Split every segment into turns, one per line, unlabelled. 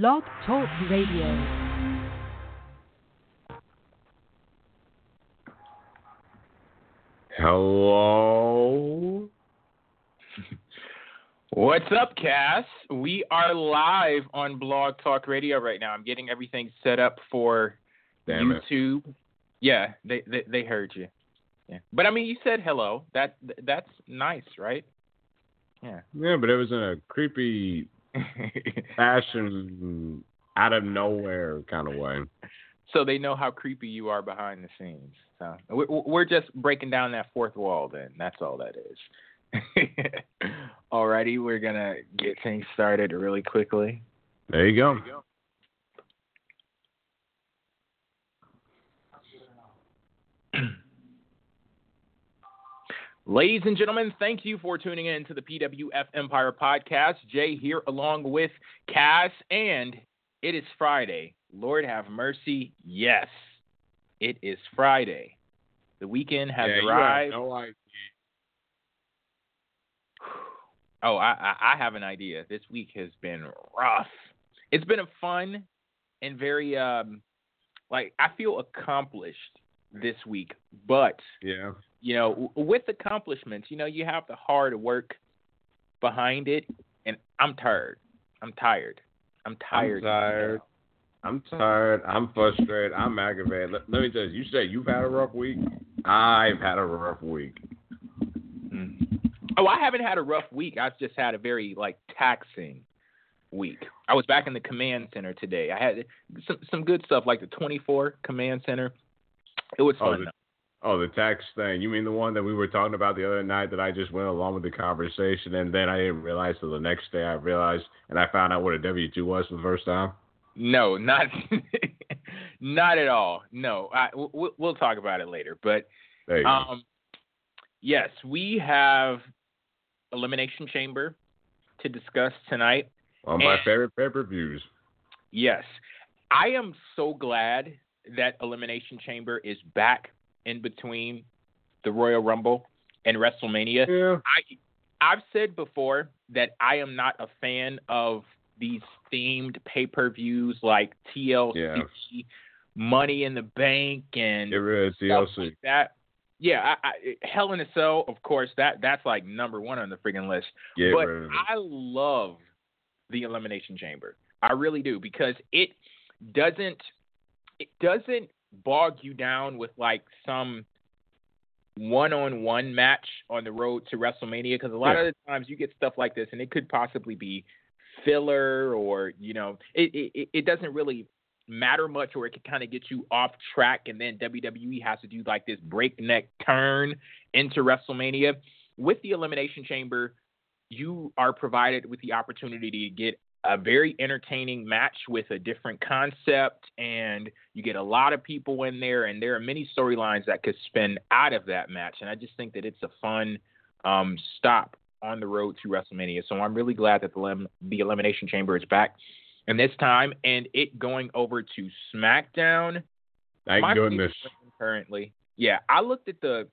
Blog Talk Radio.
Hello.
What's up, Cass? We are live on Blog Talk Radio right now. I'm getting everything set up for
Damn it.
YouTube. Yeah, they, they they heard you. Yeah, but I mean, you said hello. That that's nice, right? Yeah.
Yeah, but it was in a creepy fashion, out of nowhere kind of way.
so they know how creepy you are behind the scenes. So we're, we're just breaking down that fourth wall. Then that's all that is. Alrighty, we're gonna get things started really quickly.
There you go.
Ladies and gentlemen, thank you for tuning in to the PWF Empire podcast. Jay here along with Cass, and it is Friday. Lord have mercy. Yes, it is Friday. The weekend has
yeah,
arrived.
No idea.
Oh, I, I, I have an idea. This week has been rough. It's been a fun and very um like I feel accomplished this week, but
Yeah.
You know, with accomplishments, you know, you have the hard work behind it, and I'm tired. I'm tired. I'm tired.
I'm tired. I'm tired. I'm frustrated. I'm aggravated. Let, let me tell you, you say you've had a rough week. I've had a rough week.
Mm. Oh, I haven't had a rough week. I've just had a very like taxing week. I was back in the command center today. I had some some good stuff like the 24 command center. It was
Oh,
fun.
the- Oh, the tax thing. You mean the one that we were talking about the other night that I just went along with the conversation and then I didn't realize till the next day I realized and I found out what a W two was for the first time.
No, not not at all. No, I, we'll, we'll talk about it later. But
There you go.
um, yes, we have elimination chamber to discuss tonight.
One of my favorite pay per views.
Yes, I am so glad that elimination chamber is back in between the Royal Rumble and WrestleMania.
Yeah.
I I've said before that I am not a fan of these themed pay-per-views like TLC,
Yeah.
Money in the Bank, and
It really is
stuff
TLC.
like that. Yeah, I, I, Hell in a Cell, of course, that that's like number one on the friggin' list.
Get
but
rid.
I love the Elimination Chamber. I really do because it doesn't it doesn't bog you down with like some one-on-one match on the road to WrestleMania because a lot
Yeah.
of the times you get stuff like this and it could possibly be filler or you know it it, it doesn't really matter much or it could kind of get you off track and then WWE has to do like this breakneck turn into WrestleMania with the Elimination Chamber you are provided with the opportunity to get a very entertaining match with a different concept and you get a lot of people in there and there are many storylines that could spin out of that match and i just think that it's a fun um, stop on the road to wrestlemania so i'm really glad that the, the elimination chamber is back and this time and it going over to smackdown
Thank
my
goodness.
currently yeah i looked at the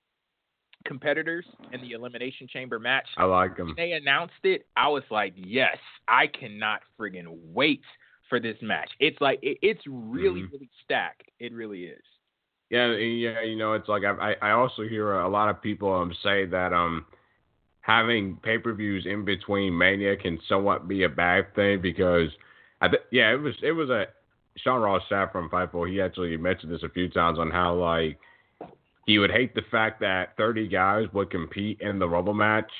competitors in the elimination chamber match
I like them.
when they announced it, I was like, yes, I cannot friggin' wait for this match. It's like it, it's really,
Mhm.
really stacked. It really is.
Yeah, yeah, you know, it's like I I I also hear a lot of people um say that um having pay per views in between Mania can somewhat be a bad thing because I th- yeah it was it was a Sean Ross Sapp from Fightful he actually mentioned this a few times on how like he would hate the fact that 30 guys would compete in the Rumble match,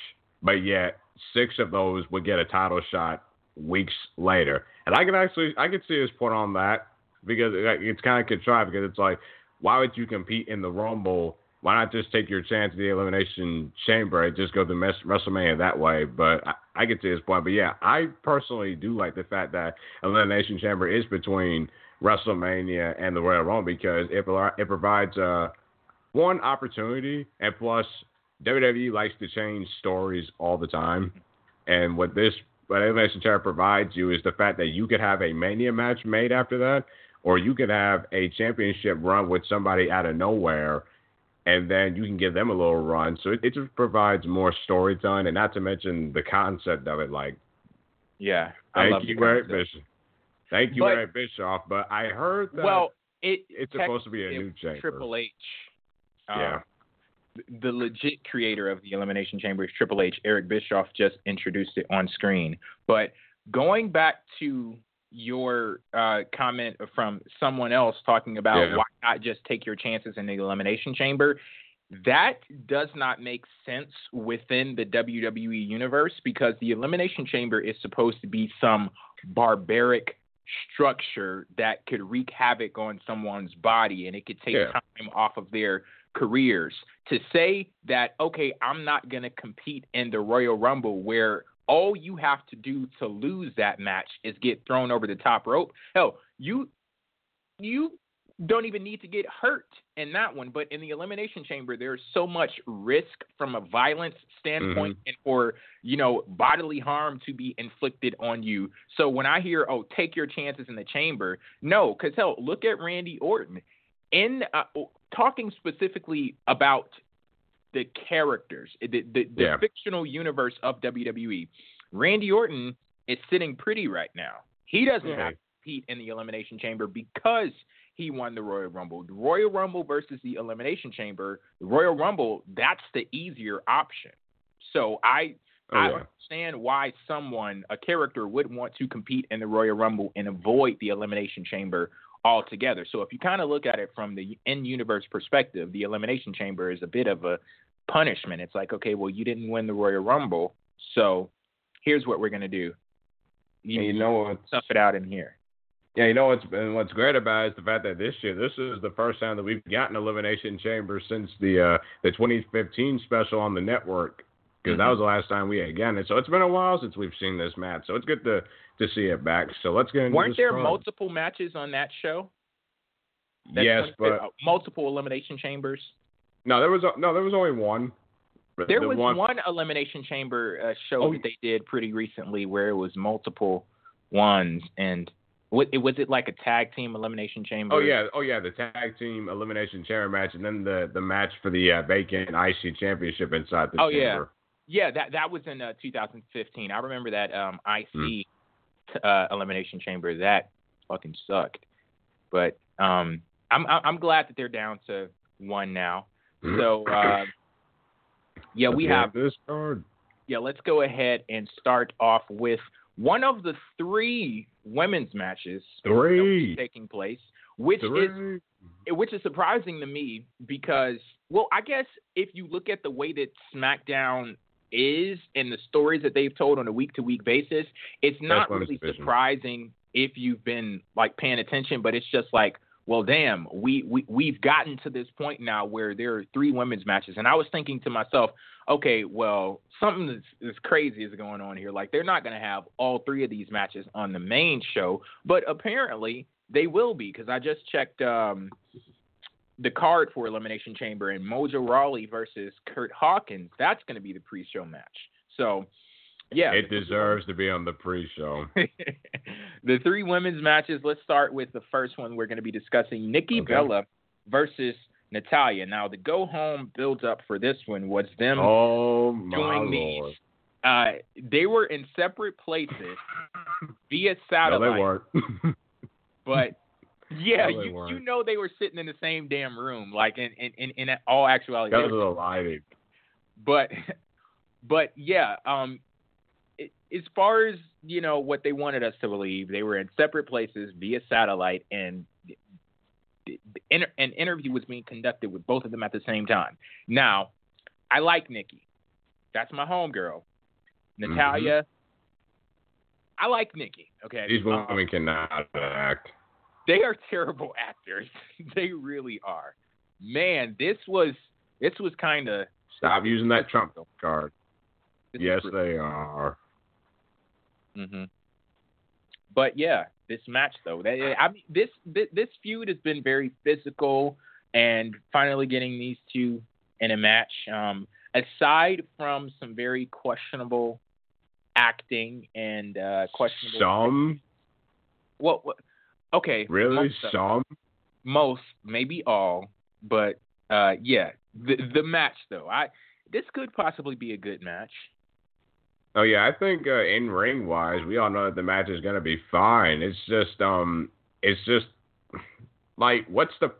but yet six of those would get a title shot weeks later. And I can actually I could see his point on that because it's kind of contrived because it's like why would you compete in the Rumble? Why not just take your chance at the Elimination Chamber and just go to WrestleMania that way? But I, I get to his point. But yeah, I personally do like the fact that Elimination Chamber is between WrestleMania and the Royal Rumble because it, it provides uh, one opportunity and plus WWE likes to change stories all the time. And what this what Elimination Chamber provides you is the fact that you could have a Mania match made after that, or you could have a championship run with somebody out of nowhere, and then you can give them a little run. So it, it just provides more storytelling, and not to mention the concept of it. Like,
Yeah, I love
thank you, Greg
concept.
Thank you,
But-
Eric Bischoff. But I heard that
well, it
it's supposed to be a
it
new chamber.
Triple H. uh,
Yeah.
the legit creator of the Elimination Chamber is Triple H. Eric Bischoff just introduced it on screen. But going back to your uh, comment from someone else talking about
Yeah.
why not just take your chances in the Elimination Chamber, that does not make sense within the WWE universe because the Elimination Chamber is supposed to be some barbaric structure that could wreak havoc on someone's body and it could take
Yeah.
time off of their careers. To say that, okay, I'm not going to compete in the Royal Rumble where all you have to do to lose that match is get thrown over the top rope. Hell, you you don't even need to get hurt in that one, but in the elimination chamber there's so much risk from a violence standpoint mm-hmm. and for, you know, bodily harm to be inflicted on you. So when I hear, "Oh, take your chances in the chamber." No, cuz hell, look at Randy Orton in uh, talking specifically about the characters, the the, the
Yeah.
fictional universe of WWE. Randy Orton is sitting pretty right now. He doesn't
Okay.
have to compete in the Elimination Chamber because he won the Royal Rumble. The Royal Rumble versus the Elimination Chamber, the Royal Rumble, that's the easier option. So I
Oh,
I
yeah.
understand why someone, a character, would want to compete in the Royal Rumble and avoid the Elimination Chamber altogether. So if you kind of look at it from the in universe perspective, the Elimination Chamber is a bit of a punishment. It's like, okay, well, you didn't win the Royal Rumble, so here's what we're gonna do. You,
you know what's
tough it out in here.
yeah, you know what's and what's great about it is the fact that this year this is the first time that we've gotten elimination chamber since the uh the 2015 special on the network because that
Mhm.
was the last time we had gotten it. So it's been a while since we've seen this match. So it's good to to see it back. So let's get into
Weren't there multiple matches on that show? That
Yes,
20
but
uh, multiple elimination chambers.
no, there was no, there was only one.
There
the
was one, elimination chamber uh, show
Oh.
that they did pretty recently where it was multiple ones, and what it was it like a tag team elimination chamber?
Oh yeah, oh yeah, the tag team elimination chamber match, and then the the match for the uh, vacant IC championship inside the
Oh, yeah.
chamber.
Yeah. That that was in uh, 2015. I remember that um, IC
Hmm.
uh, elimination chamber. That fucking sucked. But um, I'm I'm glad that they're down to one now. So uh, yeah, we
Let's
have
this card.
yeah, let's go ahead and start off with one of the three women's matches that will be
Three.
taking place, which is which is surprising to me because well, I guess if you look at the way that SmackDown is and the stories that they've told on a week to week basis, it's not really surprising if you've been like paying attention, but it's just like well, damn, we, we we've gotten to this point now where there are three women's matches, and I was thinking to myself, okay, well, something that's, that's crazy is going on here. Like they're not going to have all three of these matches on the main show, but apparently they will be because I just checked um, the card for Elimination Chamber and Mojo Rawley versus Curt Hawkins. That's going to be the pre-show match. So, yeah,
It deserves to be on the pre-show.
the three women's matches. Let's start with the first one we're going to be discussing: Nikki
Okay.
Bella versus Natalya. Now, the go home build up for this one was them
Oh
doing these. Uh, they were in separate places via
No,
satellite,
they weren't.
but yeah,
No,
you,
weren't.
you know they were sitting in the same damn room. Like in in in, in all actuality,
of
were
the lighting.
but but yeah um it, as far as you know what they wanted us to believe they were in separate places via satellite and the, the inter- an interview was being conducted with both of them at the same time now i like nikki that's my homegirl natalya i like nikki okay
These
Um,
women cannot act.
They are terrible actors they really are man this was this was kind of
Stop using that Trump card.
this
Yes, they are.
hmm But yeah, this match though, that, I mean, this, this this feud has been very physical, and finally getting these two in a match. Um, aside from some very questionable acting and uh, questionable.
Some
Well, what- okay.
really some.
most, maybe all, but uh, yeah, the the match though, I this could possibly be a good match.
Oh yeah, I think uh, in ring wise, we all know that the match is gonna be fine. It's just um, it's just like what's the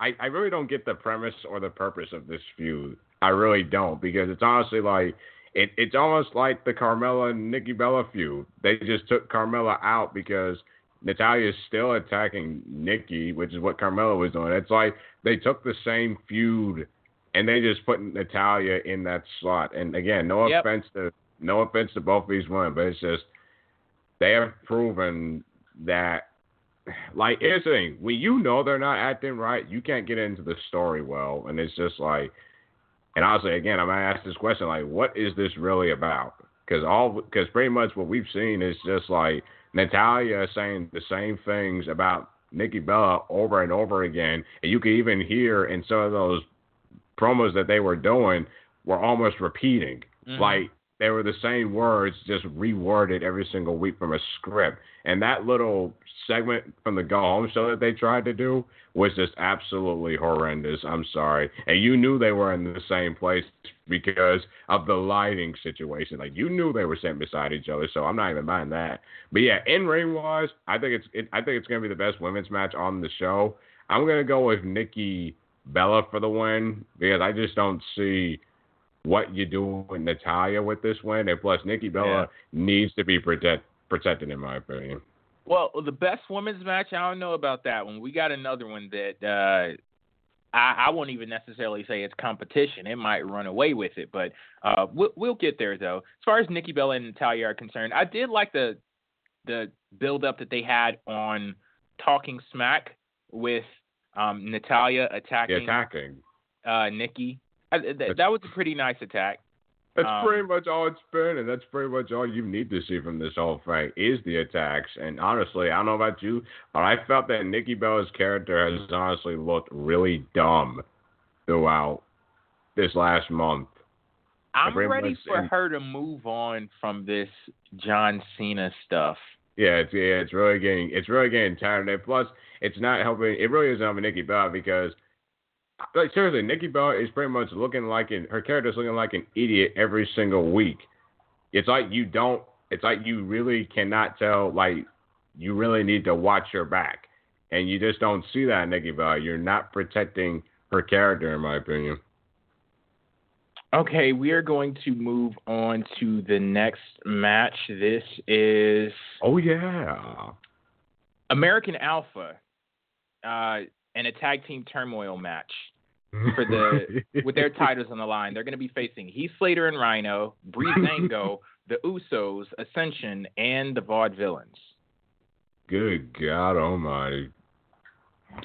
I, I really don't get the premise or the purpose of this feud. I really don't because it's honestly like it, it's almost like the Carmella and Nikki Bella feud. They just took Carmella out because Natalya is still attacking Nikki, which is what Carmella was doing. It's like they took the same feud and they just put Natalya in that slot. And again, no yep. offense to no offense to both these women, but it's just they have proven that like here's the thing, when you know they're not acting right, you can't get into the story well. And it's just like and honestly again I'm gonna ask this question, like, what is this really about? Because all because pretty much what we've seen is just like Natalya saying the same things about Nikki Bella over and over again. And you could even hear in some of those promos that they were doing were almost repeating. Mm-hmm. Like they were the same words, just reworded every single week from a script. And that little segment from the Go Home show that they tried to do was just absolutely horrendous. I'm sorry. And you knew they were in the same place because of the lighting situation. Like you knew they were sitting beside each other, so I'm not even buying that. But yeah, in ring wise, I think it's it, I think it's gonna be the best women's match on the show. I'm gonna go with Nikki Bella for the win because I just don't see what you do with Natalya with this win, and plus Nikki Bella yeah. needs to be protect, protected in my opinion.
Well, the best women's match, I don't know about that one. We got another one that uh, I, I won't even necessarily say it's competition. It might run away with it, but uh, we'll, we'll get there though. As far as Nikki Bella and Natalya are concerned, I did like the the build up that they had on Talking Smack with um, Natalya attacking,
yeah, attacking.
Uh, Nikki th- that was a pretty nice attack.
That's um, pretty much all it's been, and that's pretty much all you need to see from this whole fight is the attacks. And honestly, I don't know about you, but I felt that Nikki Bella's character has honestly looked really dumb throughout this last month.
I'm ready for her to move on from this John Cena stuff.
Yeah, it's yeah, it's really getting it's really getting tired. Plus, it's not helping. It really isn't helping Nikki Bella because like seriously, Nikki Bella is pretty much looking like an her character's looking like an idiot every single week. It's like you don't. It's like you really cannot tell. Like you really need to watch your back, and you just don't see that in Nikki Bella. You're not protecting her character, in my opinion.
Okay, we are going to move on to the next match. This is
oh yeah,
American Alpha. Uh, and a tag team turmoil match for the with their titles on the line. They're going to be facing Heath Slater and Rhyno, Breezango, the Usos, Ascension, and the Vaudevillains.
Good God Almighty!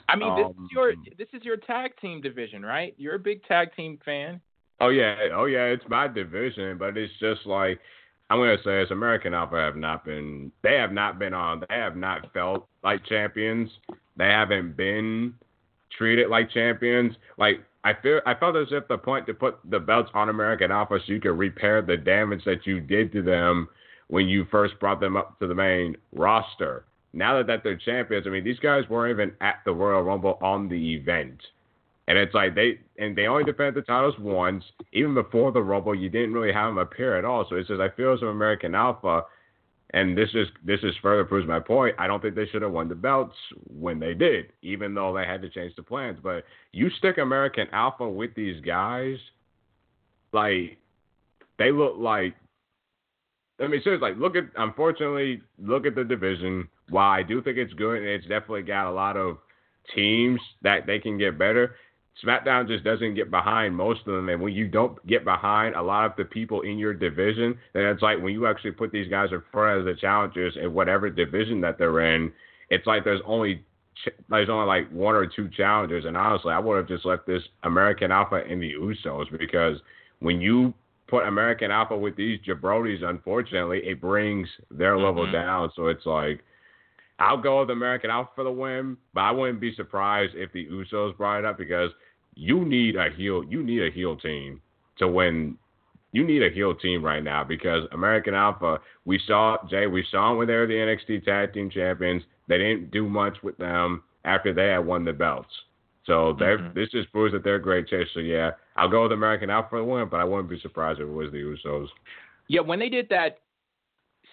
I mean, this um, is your this is your tag team division, right? You're a big tag team fan.
Oh yeah, oh yeah, it's my division, but it's just like I'm gonna say, it's American Alpha have not been they have not been on they have not felt like champions. They haven't been treated like champions. Like I feel I felt as if the point to put the belts on American Alpha so you could repair the damage that you did to them when you first brought them up to the main roster. Now that, that they're champions, I mean these guys weren't even at the Royal Rumble on the event. And it's like they and they only defended the titles once. Even before the Rumble, you didn't really have them appear at all. So it's just I feel as if American Alpha and this is this is further proves my point. I don't think they should have won the belts when they did, even though they had to change the plans. But you stick American Alpha with these guys, like they look like. I mean, seriously, like look at. Unfortunately, look at the division. While I do think it's good, and it's definitely got a lot of teams that they can get better. SmackDown just doesn't get behind most of them. And when you don't get behind a lot of the people in your division, then it's like when you actually put these guys in front of the challengers in whatever division that they're in, it's like there's only there's only like one or two challengers. And honestly, I would have just left this American Alpha in the Usos because when you put American Alpha with these jabronis, unfortunately, it brings their level mm-hmm. down. So it's like I'll go with American Alpha for the win, but I wouldn't be surprised if the Usos brought it up because you need a heel. You need a heel team to win. You need a heel team right now because American Alpha. We saw Jay. We saw them when they were the NXT Tag Team Champions. They didn't do much with them after they had won the belts. So mm-hmm. this just proves that they're a great chase. So yeah, I'll go with American Alpha for the win, but I wouldn't be surprised if it was the Usos.
Yeah, when they did that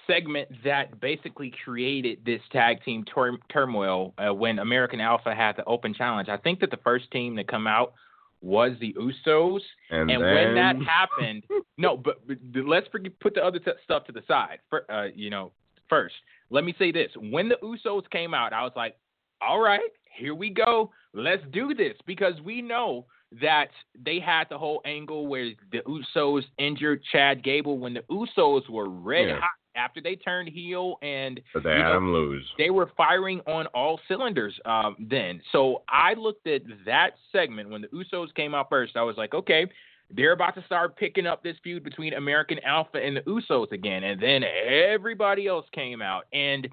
segment that basically created this tag team tur- turmoil uh, when American Alpha had the open challenge, I think that the first team to come out was the Usos.
And,
And
then,
when that happened, no, but, but let's forget, put the other t- stuff to the side. For, uh, you know, first, let me say this: when the Usos came out, I was like, "All right, here we go. Let's do this," because we know that they had the whole angle where the Usos injured Chad Gable when the Usos were red
Yeah.
hot after they turned heel and
but they had
know,
him lose.
they were firing on all cylinders um, then. So I looked at that segment when the Usos came out first. I was like, okay, they're about to start picking up this feud between American Alpha and the Usos again. And then everybody else came out. And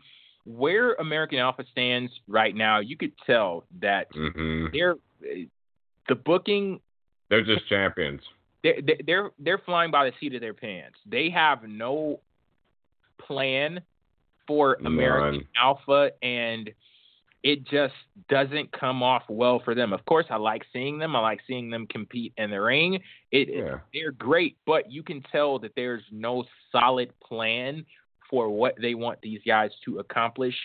where American Alpha stands right now, you could tell that
hmm
they're the booking
They're just champions.
they're they're they're flying by the seat of their pants. They have no plan for American
None.
Alpha, and it just doesn't come off well for them. Of course, I like seeing them. I like seeing them compete in the ring. It
Yeah.
they're great, but you can tell that there's no solid plan for what they want these guys to accomplish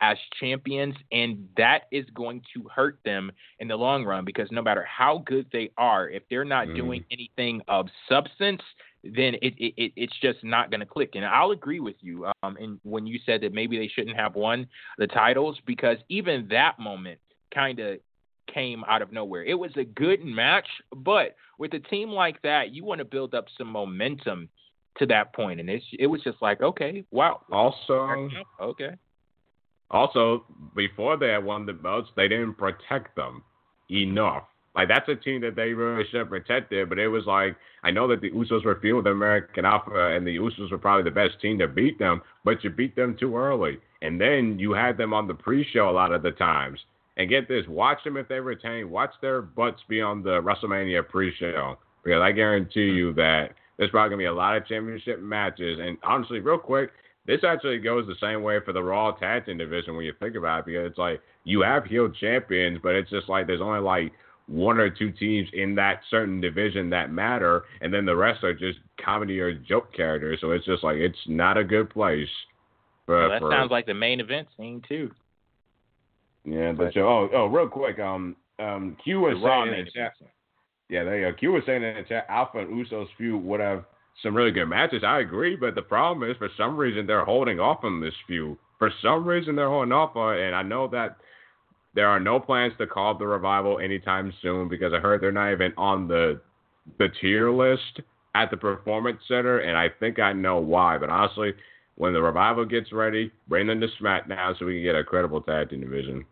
as champions, and that is going to hurt them in the long run because no matter how good they are, if they're not
Mm.
doing anything of substance, then it, it, it it's just not going to click. And I'll agree with you. Um, and when you said that maybe they shouldn't have won the titles because even that moment kind of came out of nowhere. It was a good match, but with a team like that, you want to build up some momentum to that point, and it's it was just like okay, wow,
Also,
okay,
also before they had won the belts, they didn't protect them enough. Like that's a team that they really should have protected, but it was like I know that the Usos were feud with American Alpha, and the Usos were probably the best team to beat them, but you beat them too early, and then you had them on the pre-show a lot of the times. And get this, watch them if they retain, watch their butts be on the WrestleMania pre-show, because I guarantee you that there's probably gonna be a lot of championship matches. And honestly, real quick, this actually goes the same way for the Raw Tag Team division when you think about it, because it's like you have heel champions, but it's just like there's only like one or two teams in that certain division that matter, and then the rest are just comedy or joke characters. So it's just like it's not a good place. For,
well, that
for,
sounds like the main event scene too.
yeah, but oh oh real quick um um Q was saying in the chat yeah there you go Q was saying in the chat Alpha and Usos feud would have some really good matches. I agree, but the problem is for some reason they're holding off on this feud. For some reason they're holding off on it, and I know that there are no plans to call up the revival anytime soon because I heard they're not even on the the tier list at the performance center, and I think I know why. But honestly, when the revival gets ready, bring them to SmackDown so we can get a credible tag team division.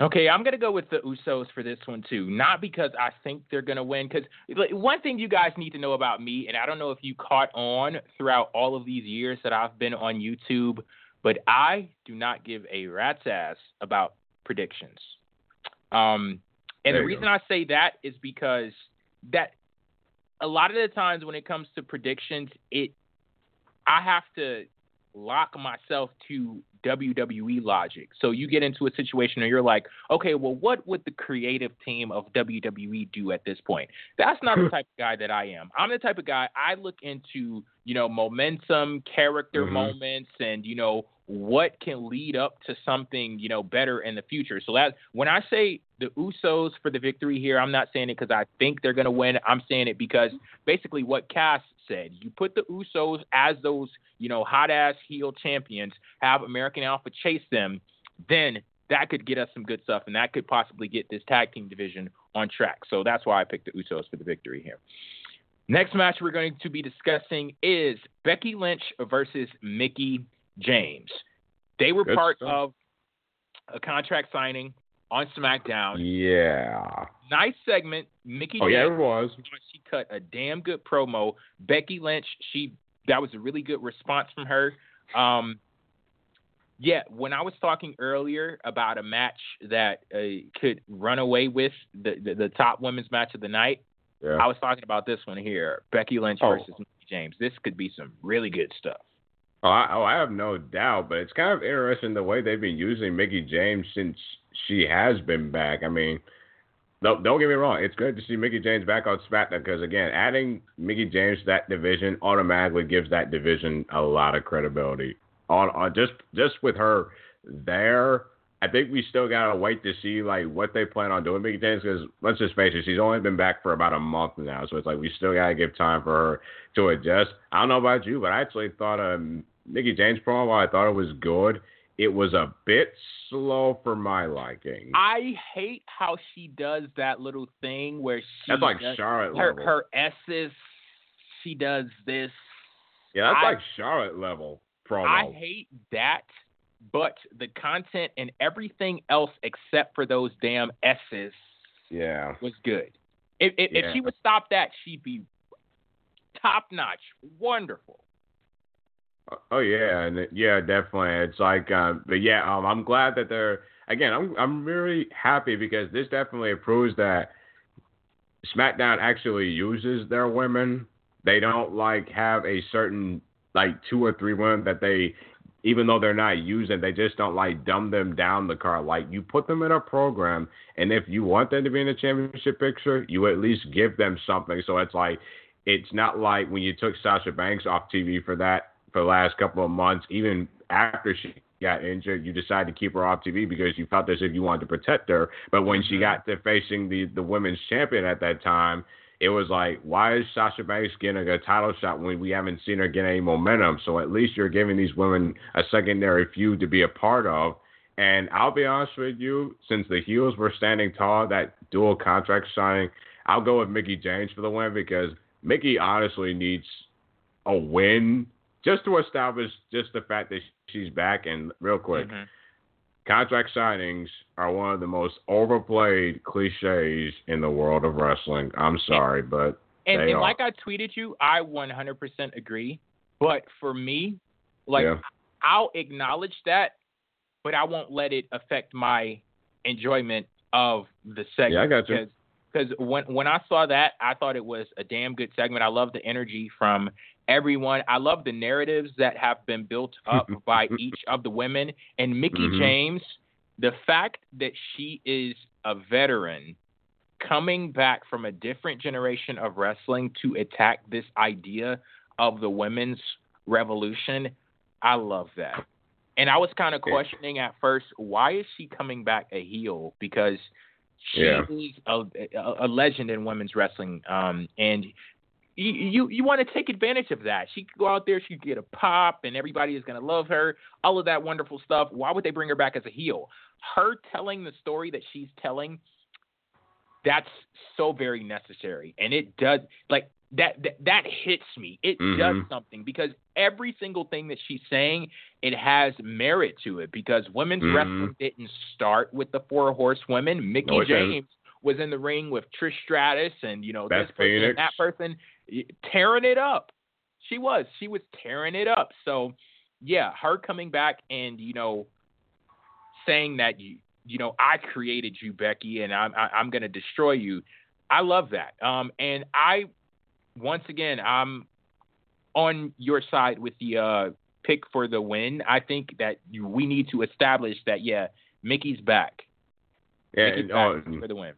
Okay, I'm gonna go with the Usos for this one too. Not because I think they're gonna win, because one thing you guys need to know about me, and I don't know if you caught on throughout all of these years that I've been on YouTube, but I do not give a rat's ass about predictions. Um, and
There
the reason
go.
I say that is because that a lot of the times when it comes to predictions, it I have to lock myself to WWE logic. So you get into a situation where you're like, okay, well, what would the creative team of WWE do at this point? That's not the type of guy that I am. I'm the type of guy I look into, you know, momentum, character
Mhm.
moments, and you know what can lead up to something, you know, better in the future. So that when I say the Usos for the victory here, I'm not saying it because I think they're going to win. I'm saying it because basically what Cass said. You put the Usos as those, you know, hot ass heel champions, have American Alpha chase them, then that could get us some good stuff, and that could possibly get this tag team division on track. So that's why I picked the Usos for the victory here. Next match we're going to be discussing is Becky Lynch versus Mickie James. They were
Good
part
stuff.
of a contract signing on SmackDown.
Yeah.
Nice segment. Mickie
Oh
James
yeah, it was.
she cut a damn good promo. Becky Lynch, she that was a really good response from her. Um, yeah, when I was talking earlier about a match that uh, could run away with the, the the top women's match of the night,
Yeah.
I was talking about this one here: Becky Lynch
Oh.
versus Mickie James. This could be some really good stuff.
Oh I, oh, I have no doubt, but it's kind of interesting the way they've been using Mickie James since she has been back. I mean, No, don't get me wrong. It's good to see Mickie James back on SmackDown because again, adding Mickie James to that division automatically gives that division a lot of credibility. On, on just just with her there, I think we still gotta wait to see like what they plan on doing Mickie James because let's just face it, she's only been back for about a month now, so it's like we still gotta give time for her to adjust. I don't know about you, but I actually thought um Mickie James promo, I thought it was good, it was a bit slow for my liking.
I hate how she does that little thing where she
that's like
does,
Charlotte
her
level.
her S's. She does this.
yeah, that's
I-
like Charlotte level promo.
I hate that, but the content and everything else except for those damn S's
yeah.
was good. If if,
Yeah.
if she would stop that, she'd be top notch, wonderful.
Oh yeah, and yeah, definitely. It's like, um, but yeah, um, I'm glad that they're again. I'm I'm really happy because this definitely proves that SmackDown actually uses their women. They don't like have a certain like two or three women that they, even though they're not using, they just don't like dumb them down the car. Like you put them in a program, and if you want them to be in the championship picture, you at least give them something. So it's like it's not like when you took Sasha Banks off TV for that for the last couple of months, even after she got injured, you decided to keep her off TV because you felt as if you wanted to protect her. But when she
Mhm.
got to facing the the women's champion at that time, it was like, why is Sasha Banks getting a title shot when we haven't seen her get any momentum? So at least you're giving these women a secondary feud to be a part of. And I'll be honest with you, since the heels were standing tall, that dual contract signing, I'll go with Mickie James for the win because Mickie honestly needs a win just to establish just the fact that she's back. And real quick,
Mhm.
contract signings are one of the most overplayed cliches in the world of wrestling. I'm sorry, but
And,
They
and
are.
like I tweeted you, I 100% agree. But for me, like
yeah,
I'll acknowledge that, but I won't let it affect my enjoyment of the segment.
Yeah, I got you.
Because when when I saw that, I thought it was a damn good segment. I love the energy from everyone. I love the narratives that have been built up by each of the women. And Mickie
Mhm.
James, the fact that she is a veteran coming back from a different generation of wrestling to attack this idea of the women's revolution, I love that. And I was kind of questioning at first, why is she coming back a heel? Because she
Yeah.
is a, a, a legend in women's wrestling, um, and you you, you want to take advantage of that. She could go out there, she could get a pop, and everybody is going to love her. All of that wonderful stuff. Why would they bring her back as a heel? Her telling the story that she's telling, that's so very necessary, and it does like that. That, that hits me. It does
Mhm.
something because every single thing that she's saying, it has merit to it. Because women's
Mhm.
wrestling didn't start with the four horsewomen. Mickie
No, it didn't.
Was in the ring with Trish Stratus and you know
Beth
this person and that person tearing it up. She was. She was tearing it up. So yeah, her coming back and you know saying that you you know I created you, Becky, and I'm I, I'm gonna destroy you. I love that. Um, and I once again I'm on your side with the uh pick for the win. I think that we need to establish that yeah, Mickie's back.
yeah,
Mickie's
and, oh,
for the win.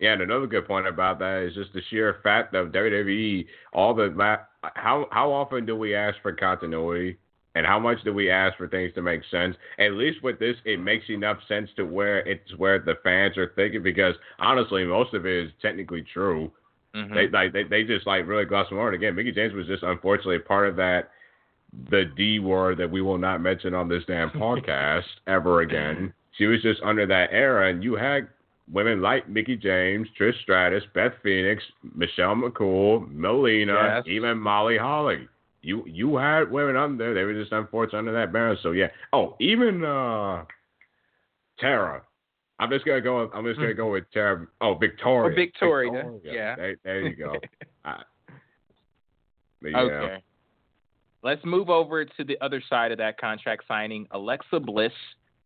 Yeah. And another good point about that is just the sheer fact of WWE. All the how how often do we ask for continuity? And how much do we ask for things to make sense? At least with this, it makes enough sense to where it's where the fans are thinking. Because honestly, most of it is technically true.
Mhm.
They like they, they just like really gloss over. it again, Mickie James was just unfortunately part of that the D word that we will not mention on this damn podcast ever again. She was just under that era, and you had women like Mickie James, Trish Stratus, Beth Phoenix, Michelle McCool, Melina,
Yes.
even Molly Holly. You you had women under there. They were just unfortunate under that banner. So yeah. Oh, even uh Tara. I'm just gonna go. I'm just gonna go with Tara. Oh, Victoria.
Oh, Victoria, yeah.
There, there you go. But yeah.
Okay. Let's move over to the other side of that contract signing. Alexa Bliss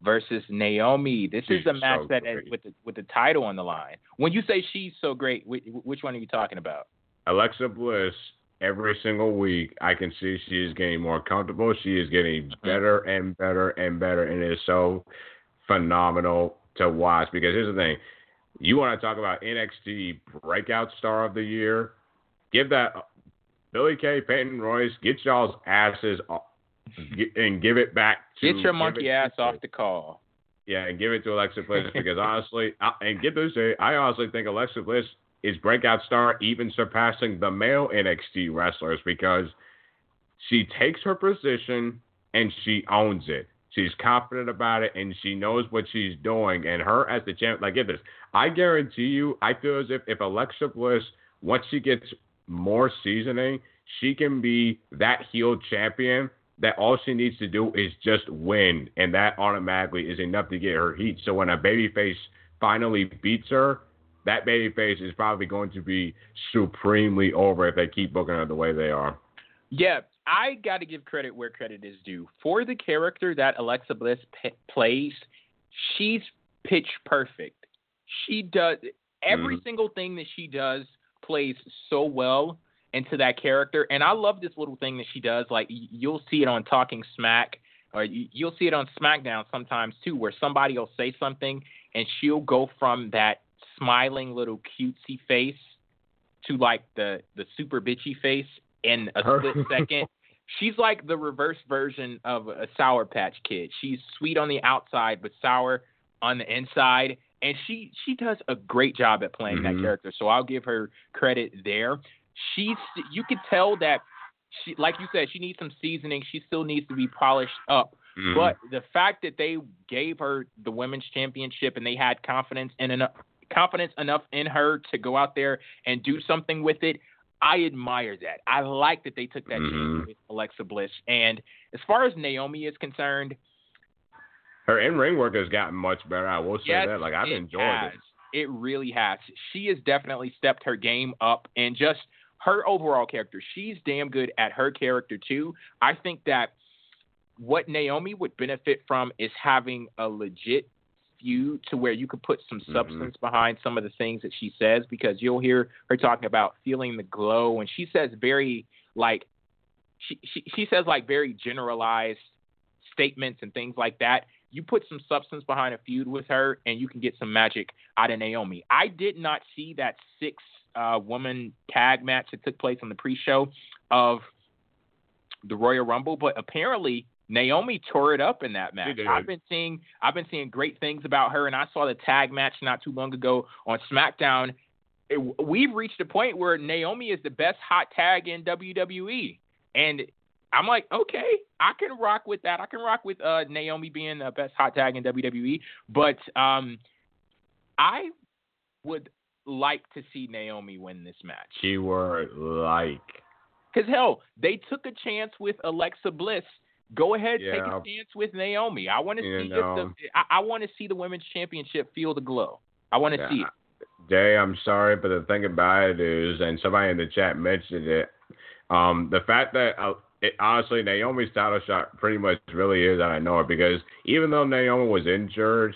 versus Naomi. This is a match
so
that
great.
with the with the title on the line. When you say she's so great, which, which one are you talking about?
Alexa Bliss, every single week, I can see she is getting more comfortable. She is getting mm-hmm. better and better and better, and it is so phenomenal to watch. Because here's the thing: You want to talk about NXT breakout star of the year? Give that uh, Billie Kay, Peyton Royce, get y'all's asses off, and give it back to
get your monkey ass off the call.
Yeah, and give it to Alexa Bliss because honestly, and get this, eh, I honestly think Alexa Bliss is breakout star, even surpassing the male NXT wrestlers because she takes her position and she owns it. She's confident about it and she knows what she's doing. And her as the champ, like get this, I guarantee you, I feel as if if Alexa Bliss once she gets more seasoning, she can be that heel champion that all she needs to do is just win, and that automatically is enough to get her heat. So when a babyface finally beats her, that babyface is probably going to be supremely over if they keep booking her the way they are.
Yeah, I got to give credit where credit is due. For the character that Alexa Bliss p- plays, she's pitch perfect. She does every mm. single thing that she does plays so well into that character. And I love this little thing that she does. Like you'll see it on Talking Smack, or you'll see it on SmackDown sometimes too, where somebody will say something and she'll go from that smiling little cutesy face to like the the super bitchy face in a split second. She's like the reverse version of a Sour Patch Kid. She's sweet on the outside but sour on the inside and she she does a great job at playing mm-hmm. that character. So I'll give her credit there. She's you could tell that she like you said she needs some seasoning. She still needs to be polished up. Mm-hmm. But the fact that they gave her the women's championship and they had confidence in enough confidence enough in her to go out there and do something with it, I admire that. I like that they took that mm-hmm. chance with Alexa Bliss. And as far as Naomi is concerned,
her in ring work has gotten much better. I will say
yes,
that. Like I've enjoyed
has. it. It really has. She has definitely stepped her game up and just her overall character. She's damn good at her character too. I think that what Naomi would benefit from is having a legit feud to where you could put some mm-hmm. substance mm-hmm. behind some of the things that she says because you'll hear her talking about feeling the glow and she says very like she she, she says like very generalized statements and things like that you put some substance behind a feud with her, and you can get some magic out of Naomi. I did not see that six uh, woman tag match that took place on the pre-show of the Royal Rumble, but apparently Naomi tore it up in that match. I've been seeing I've been seeing great things about her, and I saw the tag match not too long ago on SmackDown. It, we've reached a point where Naomi is the best hot tag in WWE, and I'm like, okay, I can rock with that. I can rock with uh, Naomi being the best hot tag in WWE. But um, I would like to see Naomi win this match.
She Keyword like.
Because hell, they took a chance with Alexa Bliss. Go ahead, yeah. take a chance with Naomi. I want to see know. the, I, I want to see the women's championship feel the glow. I want to yeah. see it.
Jay, I'm sorry, but the thing about it is, and somebody in the chat mentioned it, um, the fact that uh, it, honestly, Naomi's title shot pretty much really is out of nowhere because even though Naomi was injured,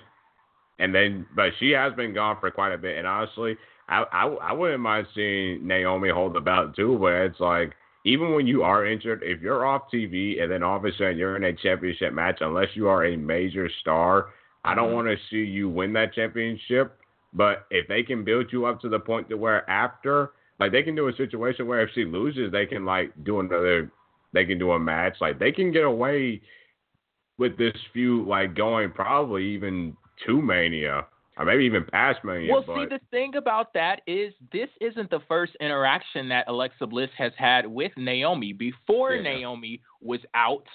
and then but she has been gone for quite a bit, and honestly, I I, I wouldn't mind seeing Naomi hold the belt too, but it's like even when you are injured, if you're off TV and then all of a sudden you're in a championship match, unless you are a major star, I don't mm-hmm. want to see you win that championship. But if they can build you up to the point to where after, like they can do a situation where if she loses, they can like do another they can do a match. Like they can get away with this feud, like going probably even to Mania. Or maybe even past Mania.
Well,
but...
see, the thing about that is this isn't the first interaction that Alexa Bliss has had with Naomi. Before yeah. Naomi was out,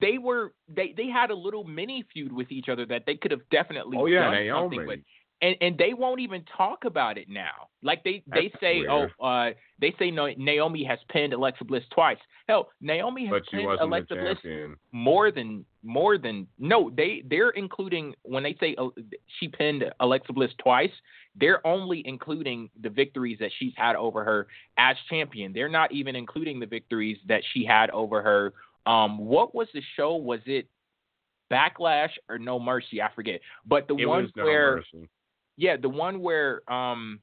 they were they they had a little mini feud with each other that they could have definitely
oh, yeah, Naomi.
And and they won't even talk about it now. Like they they
That's
say,
weird.
oh, uh, they say no, Naomi has pinned Alexa Bliss twice. Hell, Naomi has
but
pinned Alexa Bliss more than more than no. They they're including when they say uh, she pinned Alexa Bliss twice. They're only including the victories that she's had over her as champion. They're not even including the victories that she had over her. Um, what was the show? Was it Backlash or No Mercy? I forget. But the
it
one
no
where
mercy
yeah, the one where um,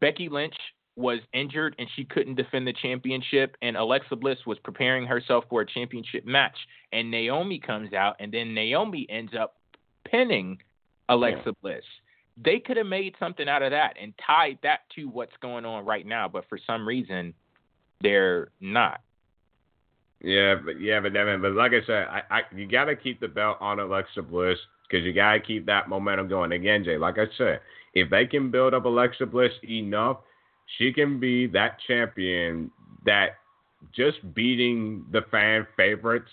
Becky Lynch was injured and she couldn't defend the championship, and Alexa Bliss was preparing herself for a championship match, and Naomi comes out, and then Naomi ends up pinning Alexa yeah. Bliss. they could have made something out of that and tied that to what's going on right now, but for some reason they're not.
Yeah, but yeah, but but like I said, I, I you got to keep the belt on Alexa Bliss because you got to keep that momentum going. Again, Jay, like I said, if they can build up Alexa Bliss enough, she can be that champion that just beating the fan favorites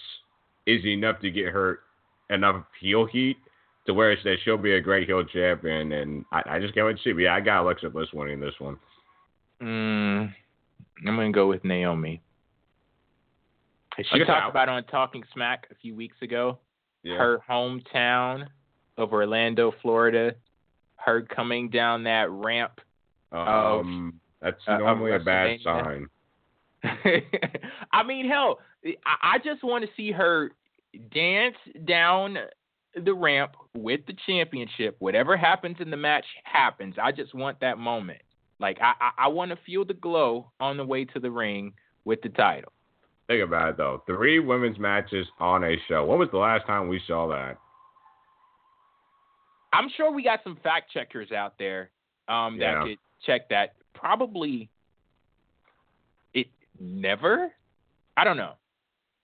is enough to get her enough heel heat to where it's that she'll be a great heel champion. And I, I just can't wait to see. But yeah, I got Alexa Bliss winning this one.
Mm, I'm gonna go with Naomi. She talked about on Talking Smack a few weeks ago. Yeah. Her hometown of Orlando, Florida. Her coming down that ramp.
Um, of, that's normally uh, a bad sign.
I mean, hell, I just want to see her dance down the ramp with the championship. Whatever happens in the match happens. I just want that moment. Like I, I, I want to feel the glow on the way to the ring with the title.
Think about it though. Three women's matches on a show. When was the last time we saw that?
I'm sure we got some fact checkers out there um, that yeah. could check that. Probably it never. I don't know.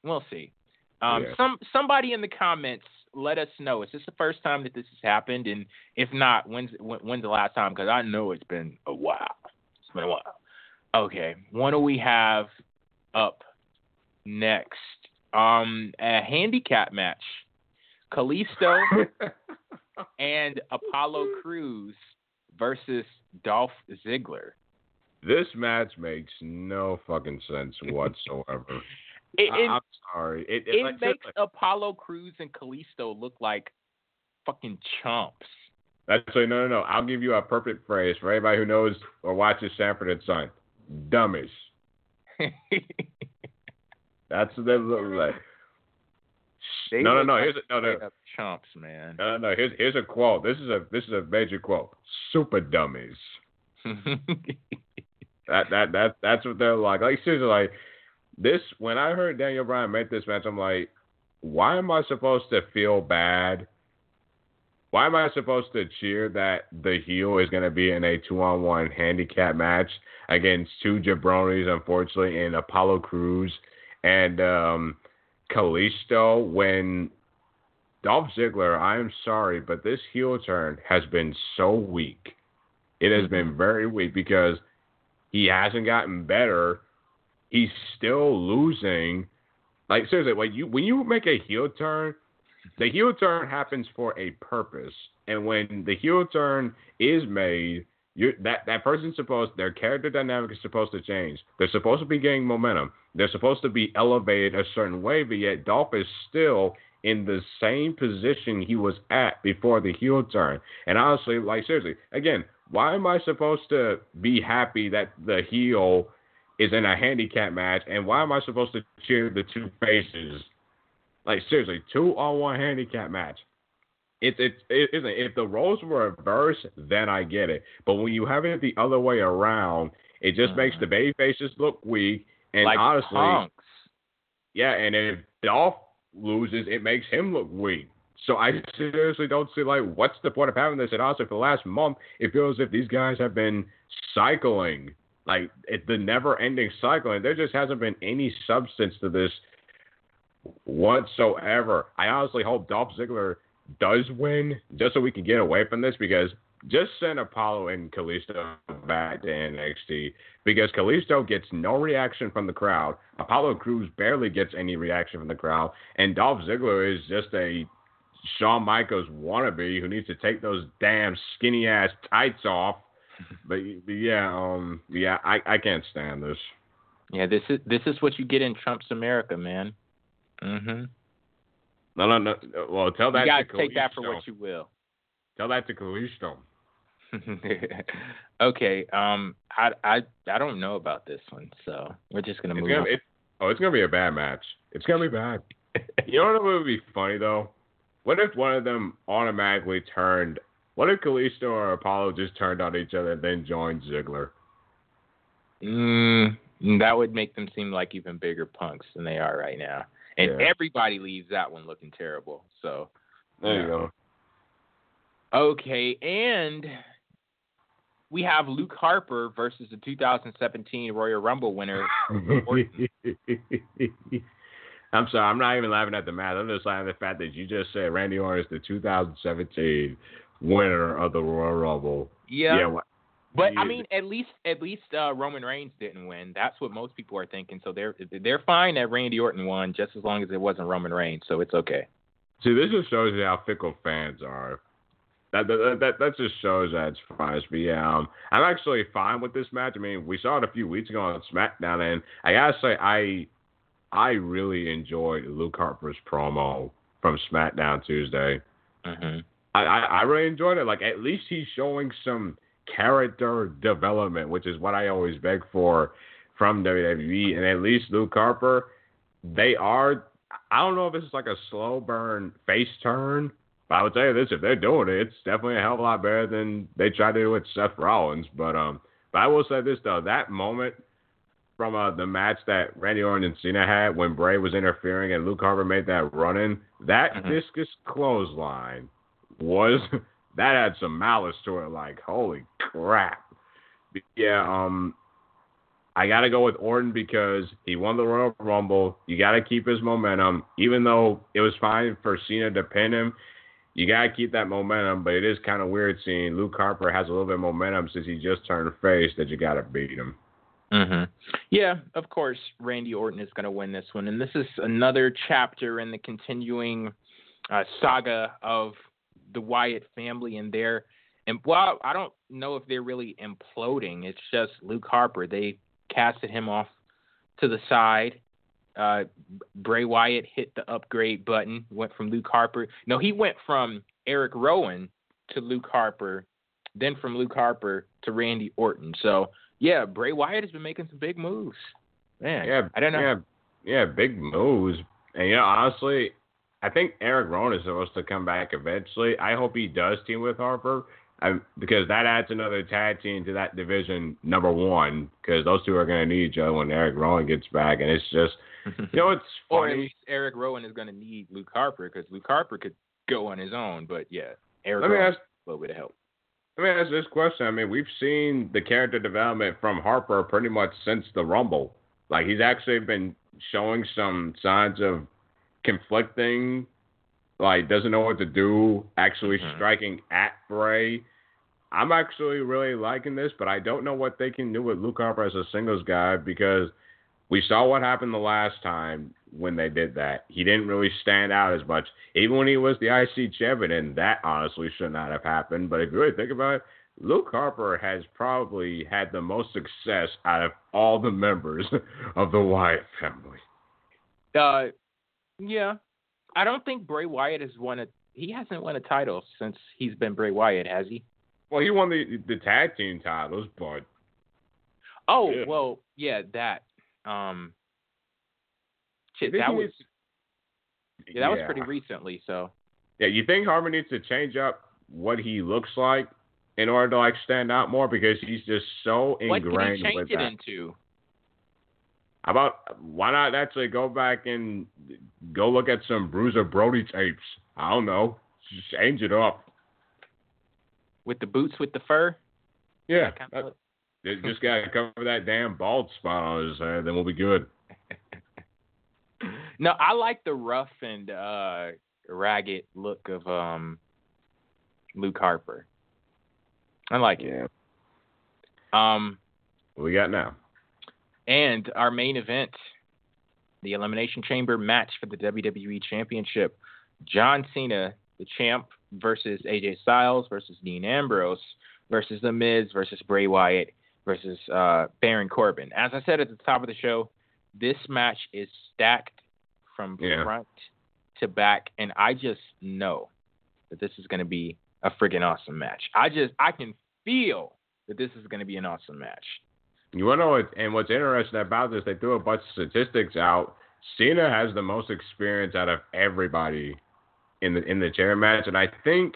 We'll see. Um, yeah. Some somebody in the comments let us know. Is this the first time that this has happened? And if not, when's when's the last time? Because I know it's been a while. It's been a while. Okay, what do we have up next? Um, a handicap match. Kalisto and Apollo Crews versus Dolph Ziggler.
This match makes no fucking sense whatsoever. it, it, I'm sorry.
It, it, it like, makes like, Apollo Crews and Kalisto look like fucking chumps.
That's no, no, no. I'll give you a perfect phrase for anybody who knows or watches Sanford and Son. Dummies. That's what they look like. They no, no, no. Here's a, no, no.
Chumps, man.
No, no. Here's here's a quote. This is a this is a major quote. Super dummies. that that that that's what they're like. Like seriously, like this. When I heard Daniel Bryan make this match, I'm like, why am I supposed to feel bad? Why am I supposed to cheer that the heel is going to be in a two-on-one handicap match against two jabronis, unfortunately, in Apollo Crews and um, Kalisto when Dolph Ziggler, I am sorry, but this heel turn has been so weak. It has been mm-hmm. very weak because he hasn't gotten better. He's still losing. Like seriously, when you when you make a heel turn, the heel turn happens for a purpose. And when the heel turn is made, you that that person's supposed their character dynamic is supposed to change. They're supposed to be gaining momentum. They're supposed to be elevated a certain way, but yet Dolph is still in the same position he was at before the heel turn. And honestly, like seriously, again, why am I supposed to be happy that the heel is in a handicap match, and why am I supposed to cheer the two faces? Like seriously, two on one handicap match. It's it's it isn't if the roles were reversed, then I get it. But when you have it the other way around, it just makes mm-hmm. the baby faces look weak. And
like
honestly,
punks.
yeah, and if Dolph loses, it makes him look weak. So I seriously don't see like what's the point of having this. And also for the last month, it feels as if these guys have been cycling, like it's the never-ending cycling. There just hasn't been any substance to this whatsoever. I honestly hope Dolph Ziggler does win just so we can get away from this because just send Apollo and Kalisto back to NXT because Kalisto gets no reaction from the crowd. Apollo Crews barely gets any reaction from the crowd, and Dolph Ziggler is just a Shawn Michaels wannabe who needs to take those damn skinny ass tights off. But, but yeah, um, yeah, I, I can't stand this.
Yeah, this is this is what you get in Trump's America, man. Mhm.
No, no, no. Well, tell that
you gotta
to
take that for what you will.
Tell that to Kalisto.
okay. Um, I I I don't know about this one, so we're just gonna move.
Gonna,
on.
It, oh, it's gonna be a bad match. It's gonna be bad. you know what would be funny though? What if one of them automatically turned? What if Kalisto or Apollo just turned on each other and then joined Ziggler?
Mm, that would make them seem like even bigger punks than they are right now and yeah. everybody leaves that one looking terrible. So
there you go.
Okay, and we have Luke Harper versus the 2017 Royal Rumble winner.
I'm sorry, I'm not even laughing at the math. I'm just laughing at the fact that you just said Randy Orton is the 2017 winner of the Royal Rumble.
Yeah.
Yeah.
But I mean, at least at least uh, Roman Reigns didn't win. That's what most people are thinking. So they're they're fine that Randy Orton won, just as long as it wasn't Roman Reigns. So it's okay.
See, this just shows you how fickle fans are. That that that, that just shows that it's fine. But yeah, um, I'm actually fine with this match. I mean, we saw it a few weeks ago on SmackDown, and I gotta say, I I really enjoyed Luke Harper's promo from SmackDown Tuesday.
hmm
I, I, I really enjoyed it. Like at least he's showing some character development, which is what I always beg for from WWE. And at least Luke Harper, they are. I don't know if it's like a slow burn face turn, but I would tell you this: if they're doing it, it's definitely a hell of a lot better than they tried to do with Seth Rollins. But um, but I will say this though: that moment from uh, the match that Randy Orton and Cena had when Bray was interfering and Luke Harper made that run in, that
Mhm.
discus clothesline was that had some malice to it. Like holy crap! Yeah, um, I gotta go with Orton because he won the Royal Rumble. You gotta keep his momentum, even though it was fine for Cena to pin him. You gotta keep that momentum, but it is kind of weird seeing Luke Harper has a little bit of momentum since he just turned face that you gotta beat him.
Mm-hmm. Yeah, of course, Randy Orton is going to win this one, and this is another chapter in the continuing uh, saga of the Wyatt family and their. And well, I don't know if they're really imploding. It's just Luke Harper. They casted him off to the side. Uh, Bray Wyatt hit the upgrade button. Went from Luke Harper. No, he went from Eric Rowan to Luke Harper, then from Luke Harper to Randy Orton. So yeah, Bray Wyatt has been making some big moves. Man,
Yeah,
I don't know.
Yeah, yeah, big moves. And you know, honestly, I think Eric Rowan is supposed to come back eventually. I hope he does team with Harper. I, because that adds another tag team to that division, number one, because those two are going to need each other when Eric Rowan gets back. And it's just, you know, it's
or at
funny.
least Eric Rowan is going to need Luke Harper because Luke Harper could go on his own. But yeah, Eric
Let me
Rowan
ask,
a little bit of help.
let me ask this question. I mean, we've seen the character development from Harper pretty much since the Rumble. Like, he's actually been showing some signs of conflicting, like, doesn't know what to do, actually
Mhm.
striking at Bray. I'm actually really liking this, but I don't know what they can do with Luke Harper as a singles guy because we saw what happened the last time when they did that. He didn't really stand out as much, even when he was the IC champion, and that honestly should not have happened. But if you really think about it, Luke Harper has probably had the most success out of all the members of the Wyatt family.
Uh, yeah, I don't think Bray Wyatt has won a. He hasn't won a title since he's been Bray Wyatt, has he?
Well, he won the the tag team titles, but
Oh
Yeah.
well, yeah, that. Um, shit, that was yeah, that was pretty recently. So
Yeah, you think Harper needs to change up what he looks like in order to like stand out more because he's just so ingrained
what can he change
with
it
that.
into?
How about why not actually go back and go look at some Bruiser Brody tapes? I don't know, just change it up.
With the boots with the fur?
Yeah,
That kind of look?
they just gotta cover that damn bald spot on his head, then we'll be good.
No, I like the rough and uh ragged look of um Luke Harper. I like it. Um
what we got now?
And our main event, the Elimination Chamber match for the WWE Championship. John Cena, the champ, versus AJ Styles versus Dean Ambrose versus The Miz versus Bray Wyatt versus uh, Baron Corbin. As I said at the top of the show, this match is stacked from
Yeah.
front to back, and I just know that this is going to be a freaking awesome match. I just I can feel that this is going to be an awesome match.
You want to know what? And what's interesting about this? They threw a bunch of statistics out. Cena has the most experience out of everybody in the in the chamber match, and I think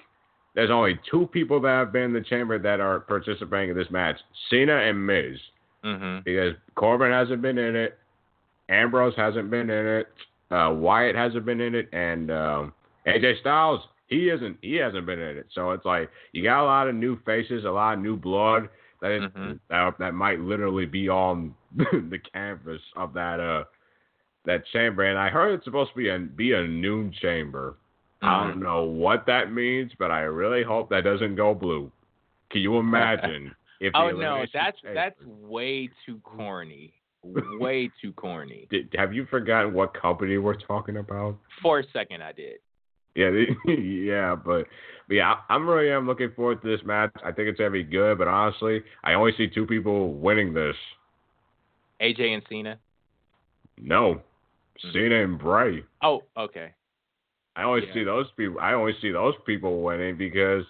there's only two people that have been in the chamber that are participating in this match: Cena and Miz.
Mm-hmm.
Because Corbin hasn't been in it, Ambrose hasn't been in it, uh, Wyatt hasn't been in it, and um, AJ Styles he isn't he hasn't been in it. So it's like you got a lot of new faces, a lot of new blood that is,
Mhm.
that, that might literally be on the canvas of that uh that chamber. And I heard it's supposed to be a be a noon chamber. I don't
Mhm.
know what that means, but I really hope that doesn't go blue. Can you imagine if?
Oh no, that's
Chamber-
that's way too corny. way too corny.
Did, have you forgotten what company we're talking about?
For a second, I did.
Yeah, yeah, but, but yeah, I'm really am looking forward to this match. I think it's gonna be good, but honestly, I only see two people winning this.
AJ and Cena.
No,
Mhm.
Cena and Bray.
Oh, okay.
I only
Yeah.
see those people. I only see those people winning because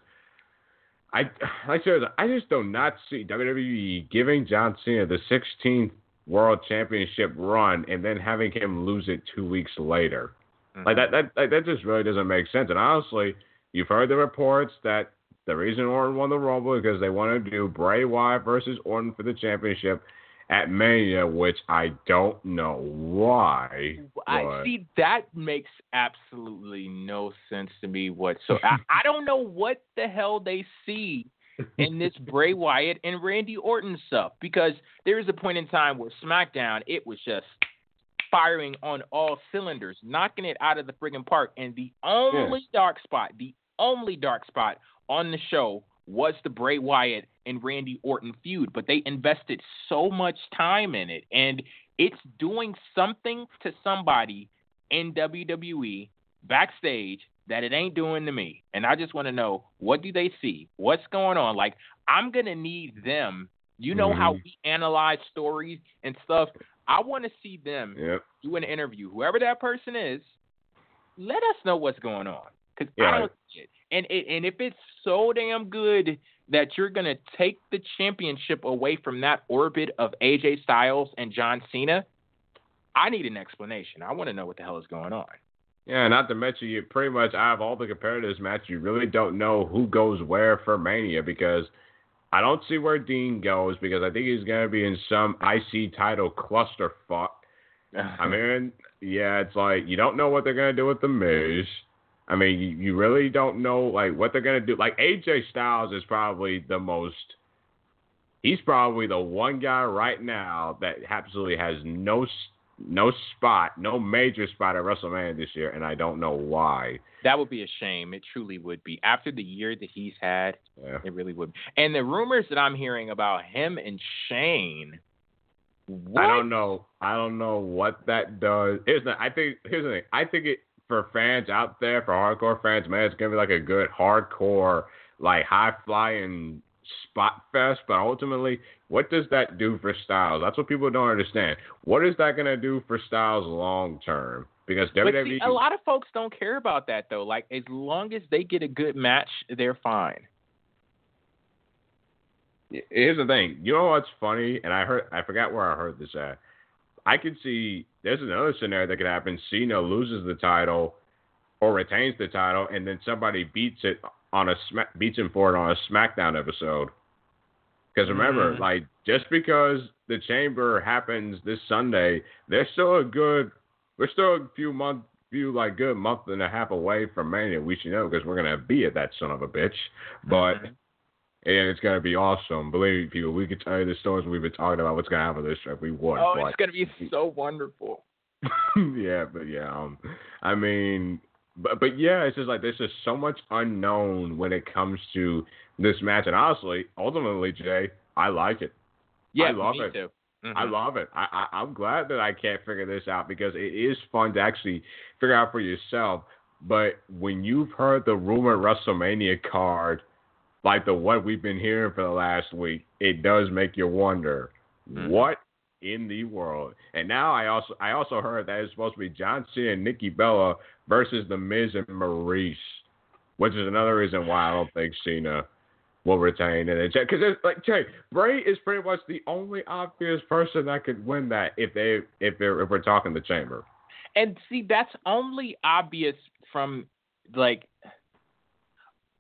I, like I said, I just do not see WWE giving John Cena the 16th World Championship run and then having him lose it two weeks later. Like that, mm-hmm. that, like, that just really doesn't make sense. And honestly, you've heard the reports that the reason Orton won the Rumble is because they want to do Bray Wyatt versus Orton for the championship at Mania, which I don't know why.
I see that makes absolutely no sense to me whatsoever. I, I don't know what the hell they see in this Bray Wyatt and Randy Orton stuff because there is a point in time where SmackDown it was just firing on all cylinders, knocking it out of the friggin' park, and the only dark spot, the only dark spot on the show was the Bray Wyatt and Randy Orton feud, but they invested so much time in it and it's doing something to somebody in WWE backstage that it ain't doing to me. And I just want to know what do they see? What's going on? Like I'm going to need them. You know how
Mhm.
we analyze stories and stuff. I want to see them
Yep.
do an interview, whoever that person is, let us know what's going on. Because
Yeah.
I don't see it. And it, and if it's so damn good that you're gonna take the championship away from that orbit of AJ Styles and John Cena, I need an explanation. I want to know what the hell is going on.
Yeah, not to mention you pretty much out of all the competitors match, you really don't know who goes where for Mania because I don't see where Dean goes because I think he's gonna be in some IC title clusterfuck. I uh-huh. mean, yeah, it's like you don't know what they're gonna do with the Miz. I mean, you, you really don't know like what they're gonna do. Like AJ Styles is probably the most. He's probably the one guy right now that absolutely has no no spot, no major spot at WrestleMania this year, and I don't know why.
that would be a shame. It truly would be. After the year that he's had,
Yeah.
it really would. And the rumors that I'm hearing about him and Shane. What?
I don't know. I don't know what that does. Here's the. I think. Here's the thing. I think it for fans out there, for hardcore fans, man, it's gonna be like a good hardcore, like high flying spot fest. But ultimately, what does that do for Styles? That's what people don't understand. What is that gonna do for Styles long term? Because WWE.
see, a lot of folks don't care about that though. Like as long as they get a good match, they're fine.
Here's the thing. You know what's funny? And I heard. I forgot where I heard this at. I could see there's another scenario that could happen. Cena loses the title or retains the title, and then somebody beats it on a smack beats him for it on a SmackDown episode. Because remember,
Mhm.
like just because the Chamber happens this Sunday, there's still a good, we're still a few month, few like good month and a half away from Mania. We should know because we're gonna be at that son of a bitch. But
Mhm.
and it's gonna be awesome. Believe me, people, we could tell you the stories we've been talking about. What's gonna happen this trip? We would.
oh,
but-
it's gonna be so wonderful.
yeah, but yeah, um, I mean, but but yeah, it's just like there's just so much unknown when it comes to this match, and honestly, ultimately, Jay, I like it.
Yeah,
I love
me
it.
Too.
I
Mhm.
love it. I, I I'm glad that I can't figure this out because it is fun to actually figure out for yourself. But when you've heard the rumored WrestleMania card, like the what we've been hearing for the last week, it does make you wonder
Mhm.
what in the world. And now I also I also heard that it's supposed to be John Cena and Nikki Bella versus the Miz and Maurice, which is another reason why I don't think Cena will retain it. Because it's like Jay Bray is pretty much the only obvious person that could win that if they if they're if we're talking the Chamber.
And see, that's only obvious from like,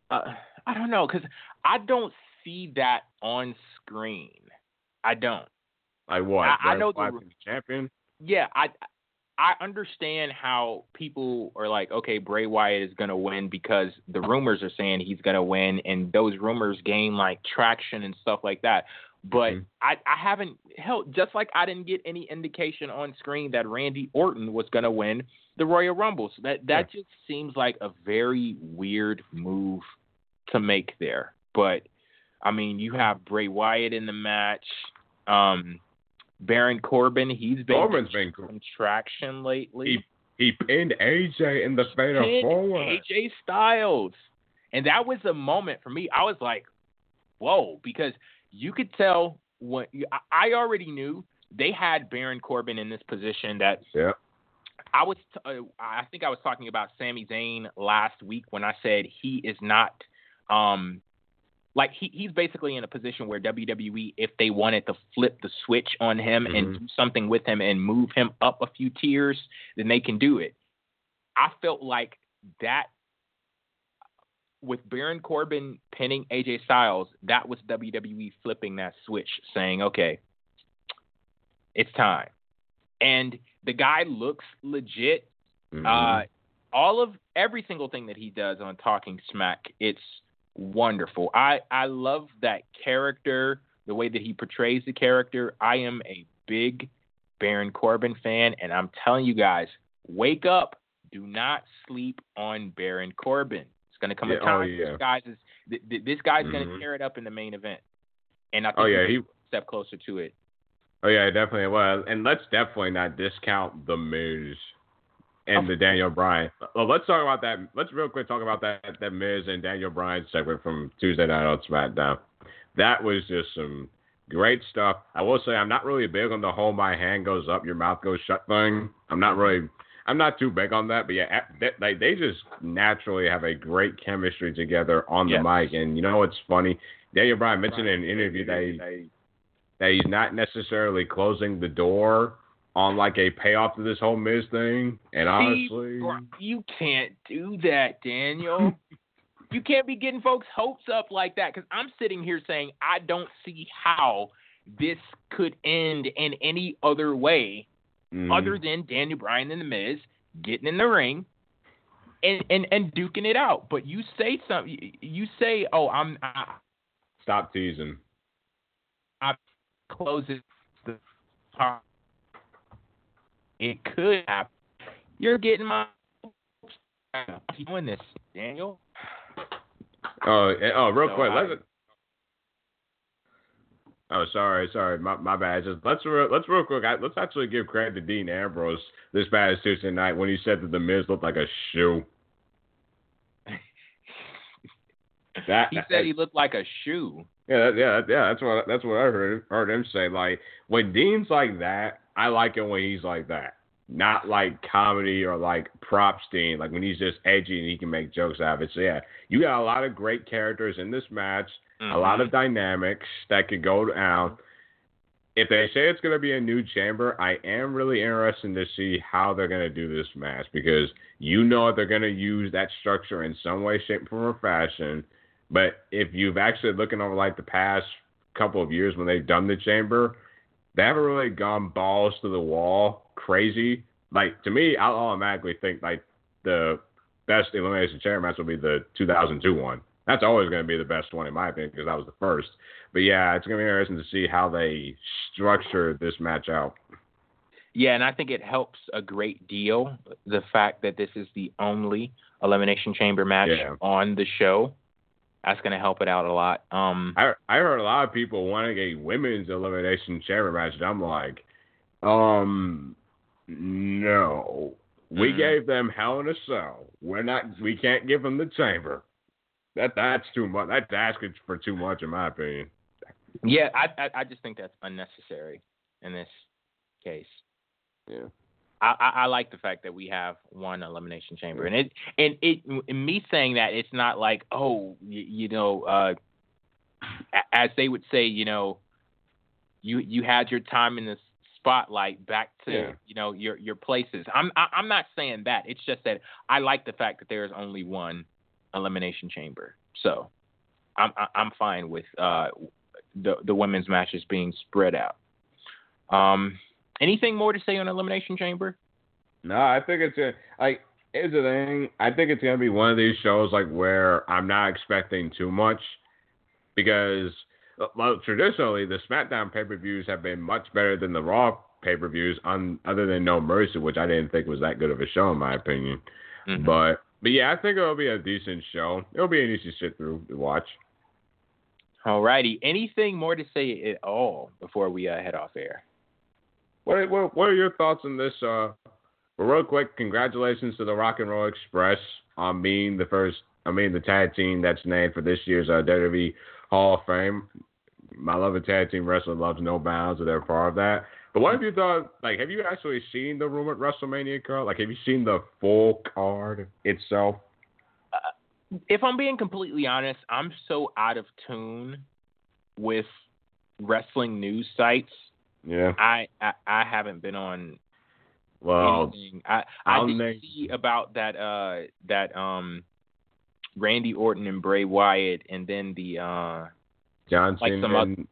uh, I don't know, because I don't see that on screen. I don't.
Like what?
I- I know the-
Wyatt being the champion.
Yeah, I I understand how people are like, okay, Bray Wyatt is gonna win because the rumors are saying he's gonna win, and those rumors gain like traction and stuff like that. But mm-hmm. I, I haven't held just like I didn't get any indication on screen that Randy Orton was gonna win the Royal Rumble. So that that yeah. just seems like a very weird move to make there. But I mean, you have Bray Wyatt in the match. Um, Baron Corbin, he's been
Corbin's been
traction lately.
He he pinned AJ in the fatal four-way.
AJ Styles, and that was a moment for me. I was like, "Whoa!" Because you could tell when I already knew they had Baron Corbin in this position. That
yeah.
I was, t- uh, I think I was talking about Sami Zayn last week when I said he is not um, like he, he's basically in a position where WWE, if they wanted to flip the switch on him mm-hmm. and do something with him and move him up a few tiers, then they can do it. I felt like that with Baron Corbin pinning AJ Styles, that was WWE flipping that switch, saying, okay, it's time. And the guy looks legit. Mm-hmm. Uh, all of every single thing that he does on Talking Smack, it's wonderful. I I love that character, the way that he portrays the character. I am a big Baron Corbin fan, and I'm telling you guys, wake up! Do not sleep on Baron Corbin. It's going to come
yeah,
a time
oh, yeah.
this guy's is this guy's mm-hmm. going to tear it up in the main event, and I think
oh yeah, he
step closer to it.
Oh yeah, definitely. Well, and let's definitely not discount the Miz and the Daniel Bryan. Well, let's talk about that. Let's real quick talk about that that Miz and Daniel Bryan segment from Tuesday night on SmackDown. That was just some great stuff. I will say I'm not really big on the whole "my hand goes up, your mouth goes shut" thing. I'm not really. I'm not too big on that, but yeah, they, like they just naturally have a great chemistry together on the yes. mic. And you know what's funny? Daniel Bryan mentioned in an interview that he, that he's not necessarily closing the door on like a payoff to this whole Miz thing. And honestly,
you can't do that, Daniel. you can't be getting folks' hopes up like that because I'm sitting here saying I don't see how this could end in any other way mm. other than Daniel Bryan and the Miz getting in the ring and and and duking it out. But you say something. You say, "Oh, I'm." I,
Stop teasing.
I close it. The it could happen. You're getting my doing this, Daniel.
Oh, eh, oh, real so quick, I, let's. Oh, sorry, sorry, my, my bad. Just let's let's real quick. Let's actually give credit to Dean Ambrose this past Tuesday night when he said that the Miz looked like a shoe.
that he said he looked like a shoe.
Yeah, yeah, yeah. That's what that's what I heard heard him say. Like when Dean's like that, I like it when he's like that. Not like comedy or like props Dean, like when he's just edgy and he can make jokes out of it. So yeah, you got a lot of great characters in this match, mm-hmm. a lot mm-hmm. of dynamics that could go down. If they say it's going to be a new chamber, I am really interested to see how they're going to do this match because you know they're going to use that structure in some way, shape, form, or fashion. But if you've actually looking over like the past couple of years when they've done the chamber, they haven't really gone balls to the wall crazy. Like to me, I'll automatically think like the best elimination chamber match will be the 2002 one. That's always going to be the best one in my opinion because that was the first. But yeah, it's going to be interesting to see how they structure this match out.
Yeah, and I think it helps a great deal the fact that this is the only elimination chamber match yeah. on the show that's going to help it out a lot. Um,
I I heard a lot of people wanting a women's elimination chamber match, and I'm like, um, no, we mm-hmm. gave them Hell in a Cell. We're not. We can't give them the chamber. That that's too much. That's asking for too much, in my opinion.
Yeah, I I, I just think that's unnecessary in this case.
Yeah.
I, I, like the fact that we have one elimination chamber, and it and it and me saying that it's not like oh you, you know uh, as they would say you know you you had your time in the spotlight back to
yeah.
you know your your places. I'm I, am i am not saying that. It's just that I like the fact that there is only one elimination chamber, so I'm I'm fine with uh, the the women's matches being spread out. Um, Anything more to say on Elimination Chamber?
No, I think it's a, like here's the thing. I think it's gonna be one of these shows like where I'm not expecting too much because well, traditionally the SmackDown pay per views have been much better than the Raw pay per views, on other than No Mercy, which I didn't think was that good of a show in my opinion. Mm-hmm. But but yeah, I think it'll be a decent show. It'll be an easy sit through to watch.
All righty. Anything more to say at all before we uh, head off air?
What, what what are your thoughts on this? Uh, real quick, congratulations to the Rock and Roll Express on being the first. I mean, the tag team that's named for this year's uh, WWE Hall of Fame. My love of tag team wrestling loves no bounds, so they're part of that. But what have you thought? Like, have you actually seen the rumored WrestleMania card? Like, have you seen the full card itself?
Uh, if I'm being completely honest, I'm so out of tune with wrestling news sites.
Yeah.
I I, I haven't been on.
Well,
anything. I I did name... see about that uh that um Randy Orton and Bray Wyatt, and then the uh
Johnson like some and... other,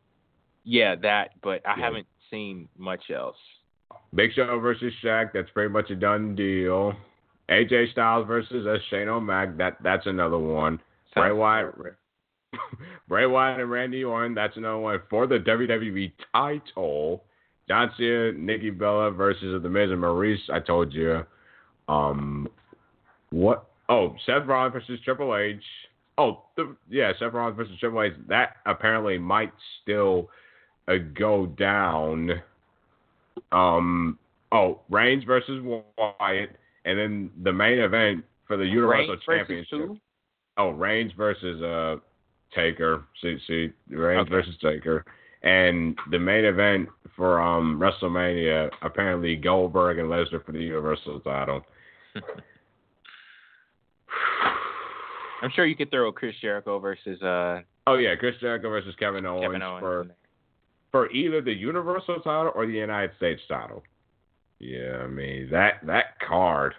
yeah that, but I yeah. haven't seen much else.
Big Show versus Shaq, that's pretty much a done deal. AJ Styles versus uh, Shane O'Mac, that that's another one. Sounds Bray Wyatt, Bray Wyatt and Randy Orton, that's another one for the WWE title. John Cena, Nikki Bella versus The Miz and Maurice. I told you. Um, what? Oh, Seth Rollins versus Triple H. Oh, the, yeah, Seth Rollins versus Triple H. That apparently might still uh, go down. Um, oh, Reigns versus Wyatt, and then the main event for the Universal
Reigns
Championship. Oh, Reigns versus uh Taker. See, see, Reigns okay. versus Taker, and the main event for um WrestleMania apparently Goldberg and Lesnar for the Universal title.
I'm sure you could throw Chris Jericho versus uh.
Oh yeah, Chris Jericho versus Kevin Owens,
Kevin Owens
for for either the Universal title or the United States title. Yeah, I mean that that card.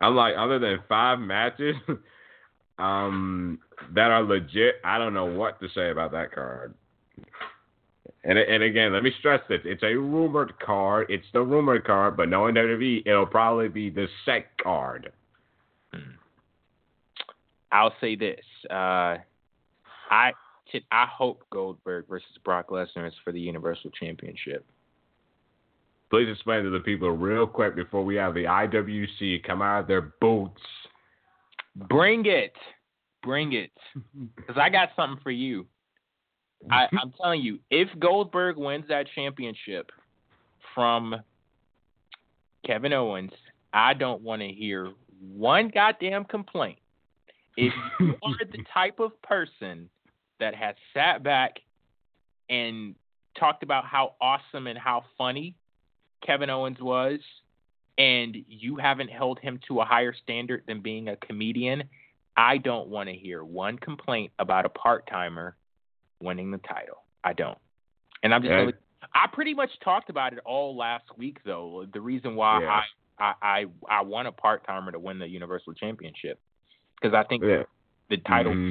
I'm like, other than five matches, um, that are legit, I don't know what to say about that card. And and again, let me stress this: it's a rumored card. It's the rumored card, but knowing WWE, it'll probably be the set card. Hmm.
I'll say this: uh, I I hope Goldberg versus Brock Lesnar is for the Universal Championship.
Please explain to the people real quick before we have the IWC come out of their boots.
Bring it, bring it, because I got something for you. I, I'm telling you, if Goldberg wins that championship from Kevin Owens, I don't want to hear one goddamn complaint. If you are the type of person that has sat back and talked about how awesome and how funny Kevin Owens was, and you haven't held him to a higher standard than being a comedian, I don't want to hear one complaint about a part timer winning the title. I don't. And I'm just really, I pretty much talked about it all last week though. The reason why yeah. I, I I I want a part timer to win the Universal Championship because I think yeah. the title mm-hmm.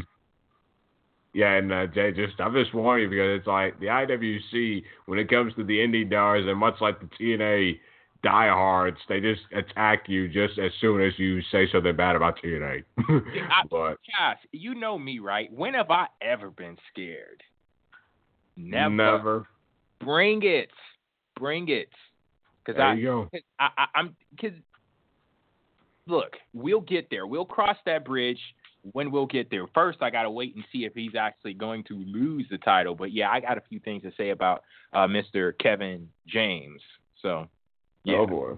Yeah, and uh, Jay, just I'm just warning you because it's like the IWC when it comes to the indie stars, and much like the TNA diehards, they just attack you just as soon as you say something bad about TNA. but
Cass, you know me, right? When have I ever been scared? Never.
Never.
Bring it. Bring it.
Because I,
go. I, I, I'm because look, we'll get there. We'll cross that bridge when we'll get there. First, I got to wait and see if he's actually going to lose the title. But yeah, I got a few things to say about uh, Mr. Kevin James. So, yeah.
Oh boy,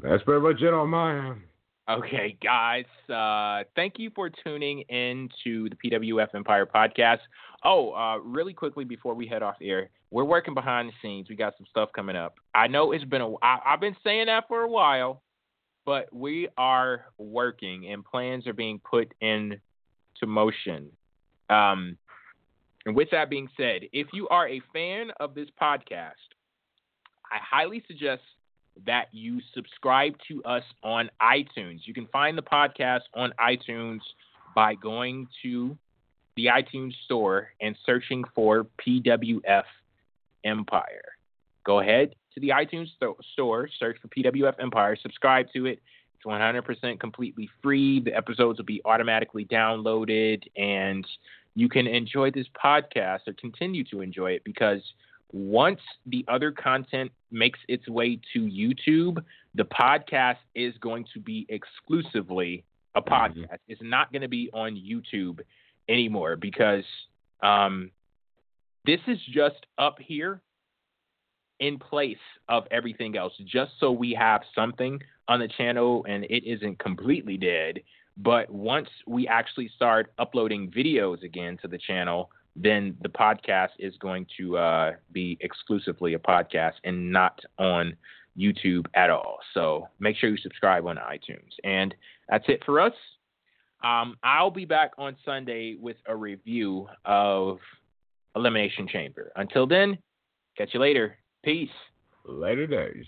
that's pretty much it on my end.
Okay, guys. Uh, thank you for tuning in to the PWF Empire podcast. Oh, uh, really quickly before we head off air, we're working behind the scenes. We got some stuff coming up. I know it's been a. I, I've been saying that for a while but we are working and plans are being put into motion. Um, and with that being said, if you are a fan of this podcast, I highly suggest that you subscribe to us on iTunes. You can find the podcast on iTunes by going to the iTunes store and searching for PWF Empire. go ahead to the iTunes store, search for PWF Empire, subscribe to it. It's 100% completely free. The episodes will be automatically downloaded, and you can enjoy this podcast or continue to enjoy it because once the other content makes its way to YouTube, the podcast is going to be exclusively a mm-hmm. podcast. Mm-hmm. It's not going to be on YouTube anymore because um, this is just up here in place of everything else, just so we have something on the channel and it isn't completely dead. But once we actually start uploading videos again to the channel, then the podcast is going to uh, be exclusively a podcast and not on YouTube at all. So make sure you subscribe on iTunes. And that's it for us. Um, I'll be back on Sunday with a review of Elimination Chamber. Until then, catch you later. Peace.
Later days.